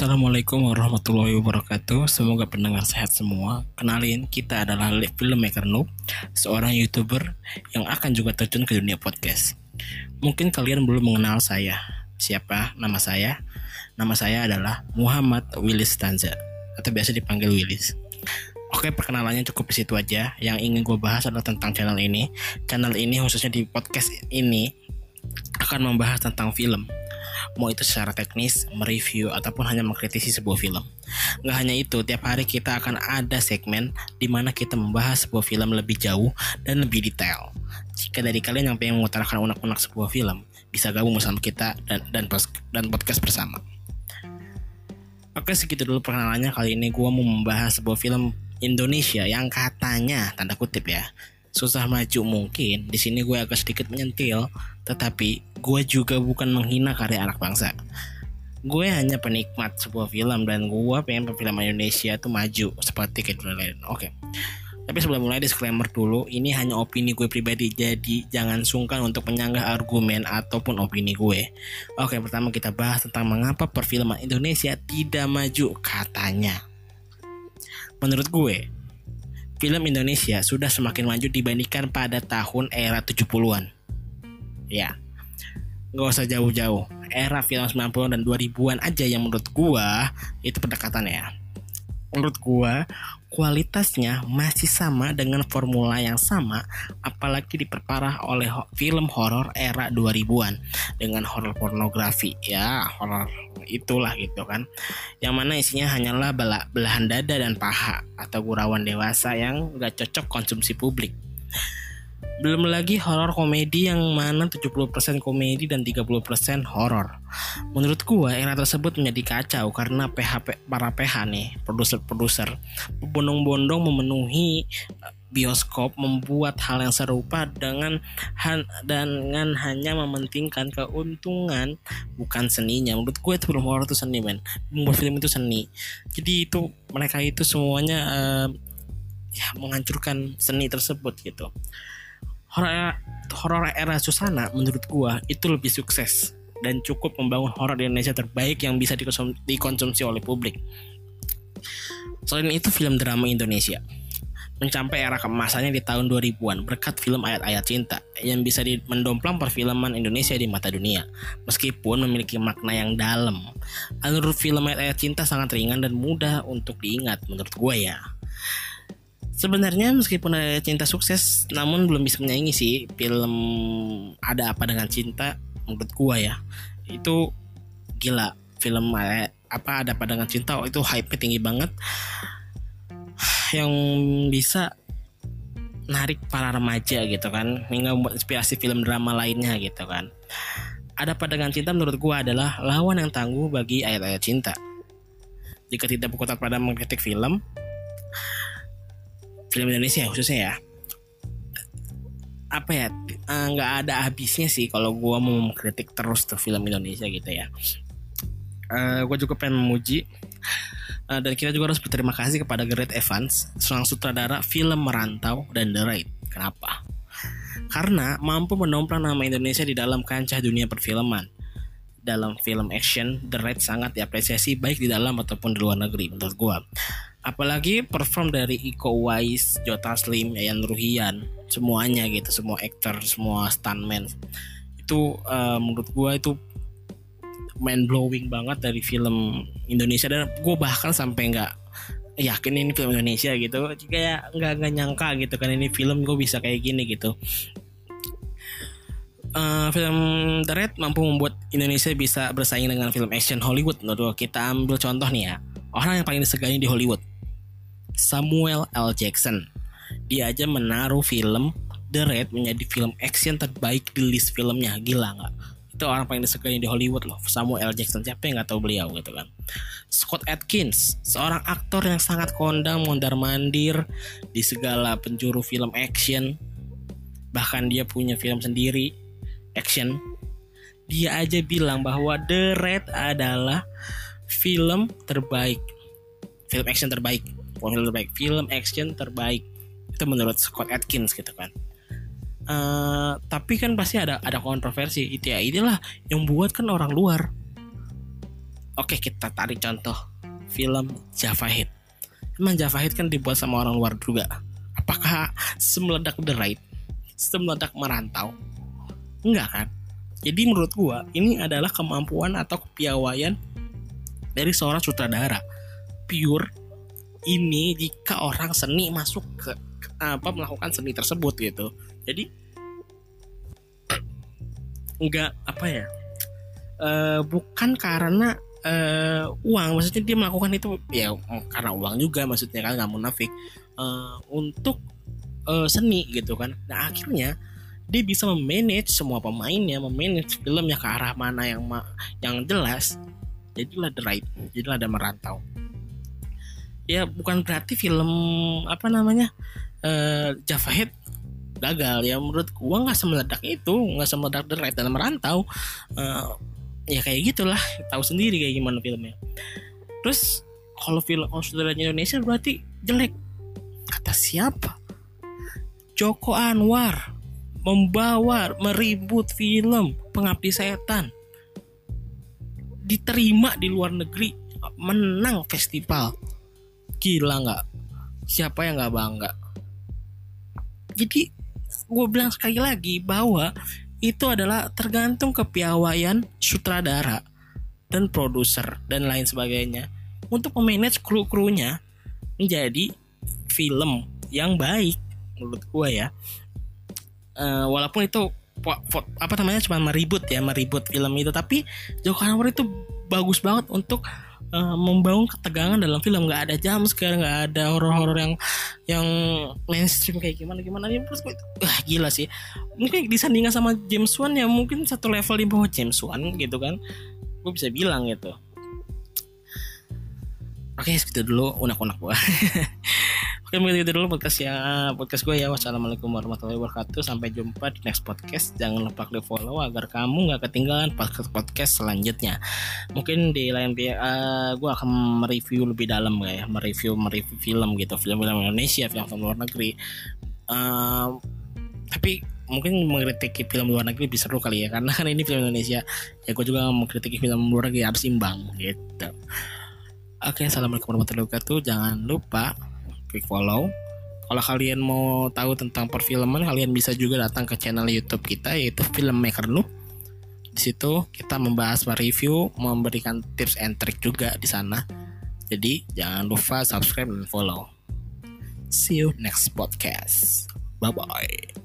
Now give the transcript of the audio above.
Assalamualaikum warahmatullahi wabarakatuh. Semoga pendengar sehat semua. Kenalin, kita adalah filmmaker Noob Seorang youtuber yang akan juga terjun ke dunia podcast. Mungkin kalian belum mengenal saya. Siapa? Nama saya? Nama saya adalah Muhammad Willis Tanza Atau biasa dipanggil Willis Oke perkenalannya cukup di situ aja. Yang ingin gue bahas adalah tentang channel ini. Channel ini khususnya di podcast ini Akan membahas tentang film mau itu secara teknis, mereview, ataupun hanya mengkritisi sebuah film. Nggak hanya itu, tiap hari kita akan ada segmen di mana kita membahas sebuah film lebih jauh dan lebih detail. Jika dari kalian yang pengen mengutarakan unek-unek sebuah film, bisa gabung bersama kita dan dan, dan podcast bersama. Oke segitu dulu perkenalannya kali ini gue mau membahas sebuah film Indonesia yang katanya tanda kutip ya susah maju mungkin di sini gue agak sedikit menyentil tetapi gue juga bukan menghina karya anak bangsa. Gue hanya penikmat sebuah film dan gue pengen film Indonesia itu maju seperti kayak lain oke. Tapi sebelum mulai disclaimer dulu ini hanya opini gue pribadi jadi jangan sungkan untuk menyanggah argumen ataupun opini gue oke pertama kita bahas tentang mengapa perfilman Indonesia tidak maju katanya. Menurut gue film Indonesia sudah semakin maju dibandingkan pada tahun era 70-an. Ya, nggak usah jauh-jauh. Era film 90-an dan 2000-an aja yang menurut gua itu pendekatannya ya. Menurut gua kualitasnya masih sama dengan formula yang sama apalagi diperparah oleh film horor era 2000-an dengan horor pornografi ya horor itulah gitu kan yang mana isinya hanyalah bela belahan dada dan paha atau gurauan dewasa yang gak cocok konsumsi publik belum lagi horor komedi yang mana 70% komedi dan 30% horor. Menurut gua era tersebut menjadi kacau karena PHP para PH nih, produser-produser bondong-bondong memenuhi eh, bioskop membuat hal yang serupa dengan han, dengan hanya mementingkan keuntungan bukan seninya. Menurut gue itu belum horor itu seni men. Membuat film itu seni. Jadi itu mereka itu semuanya uh, ya menghancurkan seni tersebut gitu horor horor era Susana menurut gua itu lebih sukses dan cukup membangun horor di Indonesia terbaik yang bisa dikonsumsi oleh publik. Selain itu film drama Indonesia mencapai era kemasannya di tahun 2000-an berkat film ayat-ayat cinta yang bisa mendomplang perfilman Indonesia di mata dunia meskipun memiliki makna yang dalam. Alur film ayat-ayat cinta sangat ringan dan mudah untuk diingat menurut gue ya. Sebenarnya meskipun ada cinta sukses, namun belum bisa menyaingi sih film Ada Apa Dengan Cinta menurut gua ya. Itu gila film apa Ada Apa Dengan Cinta oh, itu hype tinggi banget yang bisa narik para remaja gitu kan hingga membuat inspirasi film drama lainnya gitu kan. Ada Apa Dengan Cinta menurut gua adalah lawan yang tangguh bagi ayat-ayat cinta. Jika tidak berkutat pada mengkritik film, film Indonesia khususnya ya. Apa ya eh, nggak uh, ada habisnya sih kalau gue mau mengkritik terus tuh film Indonesia gitu ya. Uh, eh, gue juga pengen memuji uh, dan kita juga harus berterima kasih kepada Gareth Evans seorang sutradara film Merantau dan The Raid. Kenapa? Karena mampu menomplang nama Indonesia di dalam kancah dunia perfilman. Dalam film action The Raid sangat diapresiasi baik di dalam ataupun di luar negeri menurut gue apalagi perform dari Iko Uwais, Jota Slim, Yayan Ruhian, semuanya gitu, semua aktor, semua stuntman. Itu uh, menurut gue itu mind blowing banget dari film Indonesia. Dan gue bahkan sampai nggak yakin ini film Indonesia gitu. Kayak nggak nggak nyangka gitu kan ini film gue bisa kayak gini gitu. Uh, film The Red mampu membuat Indonesia bisa bersaing dengan film action Hollywood. Menurut kita ambil contoh nih ya. Orang yang paling disegani di Hollywood Samuel L. Jackson. Dia aja menaruh film The Red menjadi film action terbaik di list filmnya. Gila nggak? Itu orang paling disegani di Hollywood loh. Samuel L. Jackson. Siapa yang nggak tahu beliau gitu kan? Scott Atkins, seorang aktor yang sangat kondang, mondar mandir di segala penjuru film action. Bahkan dia punya film sendiri action. Dia aja bilang bahwa The Red adalah film terbaik, film action terbaik film terbaik film action terbaik. Itu menurut Scott Atkins gitu kan. Uh, tapi kan pasti ada ada kontroversi. Itu ya inilah yang buat kan orang luar. Oke kita tarik contoh film Java Hit emang Java Hit kan dibuat sama orang luar juga. Apakah semeledak The Right semeledak merantau? Enggak kan? Jadi menurut gua ini adalah kemampuan atau kepiawaian dari seorang sutradara. Pure ini jika orang seni masuk ke apa melakukan seni tersebut gitu. Jadi nggak apa ya uh, bukan karena uh, uang. Maksudnya dia melakukan itu ya karena uang juga maksudnya kan nggak munafik. Uh, untuk uh, seni gitu kan. Nah akhirnya dia bisa memanage semua pemainnya memanage filmnya ke arah mana yang ma yang jelas. Jadilah the right jadilah ada merantau ya bukan berarti film apa namanya uh, Java Head gagal. Ya menurut gua nggak semeledak itu nggak semeledak The Right dalam merantau. Uh, ya kayak gitulah tahu sendiri kayak gimana filmnya. Terus kalau film saudaranya Indonesia berarti jelek. Kata siapa? Joko Anwar membawa meribut film pengabdi setan. Diterima di luar negeri menang festival gila nggak. Siapa yang nggak bangga? Jadi gue bilang sekali lagi bahwa itu adalah tergantung kepiawaian sutradara dan produser dan lain sebagainya untuk memanage kru-krunya menjadi film yang baik menurut gue ya. Uh, walaupun itu apa namanya cuma meribut ya meribut film itu. Tapi Joko Anwar itu bagus banget untuk uh, membangun ketegangan dalam film. Nggak ada jam sekarang nggak ada horor-horor yang yang mainstream kayak gimana gimana ya terus gue wah gila sih. Mungkin disandingkan sama James Wan ya mungkin satu level di bawah James Wan gitu kan. Gue bisa bilang gitu. Oke segitu dulu unak-unak gue Oke mungkin itu dulu podcast ya podcast gue ya. Wassalamualaikum warahmatullahi wabarakatuh. Sampai jumpa di next podcast. Jangan lupa klik follow agar kamu nggak ketinggalan podcast podcast selanjutnya. Mungkin di lain pihak uh, gue akan mereview lebih dalam ya, mereview mereview film gitu, film-film Indonesia, film-film luar negeri. Uh, tapi mungkin mengkritiki film luar negeri bisa seru kali ya karena kan ini film Indonesia ya gue juga mengkritiki film luar negeri harus imbang gitu oke assalamualaikum warahmatullahi wabarakatuh jangan lupa klik follow. Kalau kalian mau tahu tentang perfilman, kalian bisa juga datang ke channel YouTube kita yaitu Filmmaker Noob. Di situ kita membahas review, memberikan tips and trick juga di sana. Jadi jangan lupa subscribe dan follow. See you next podcast. Bye bye.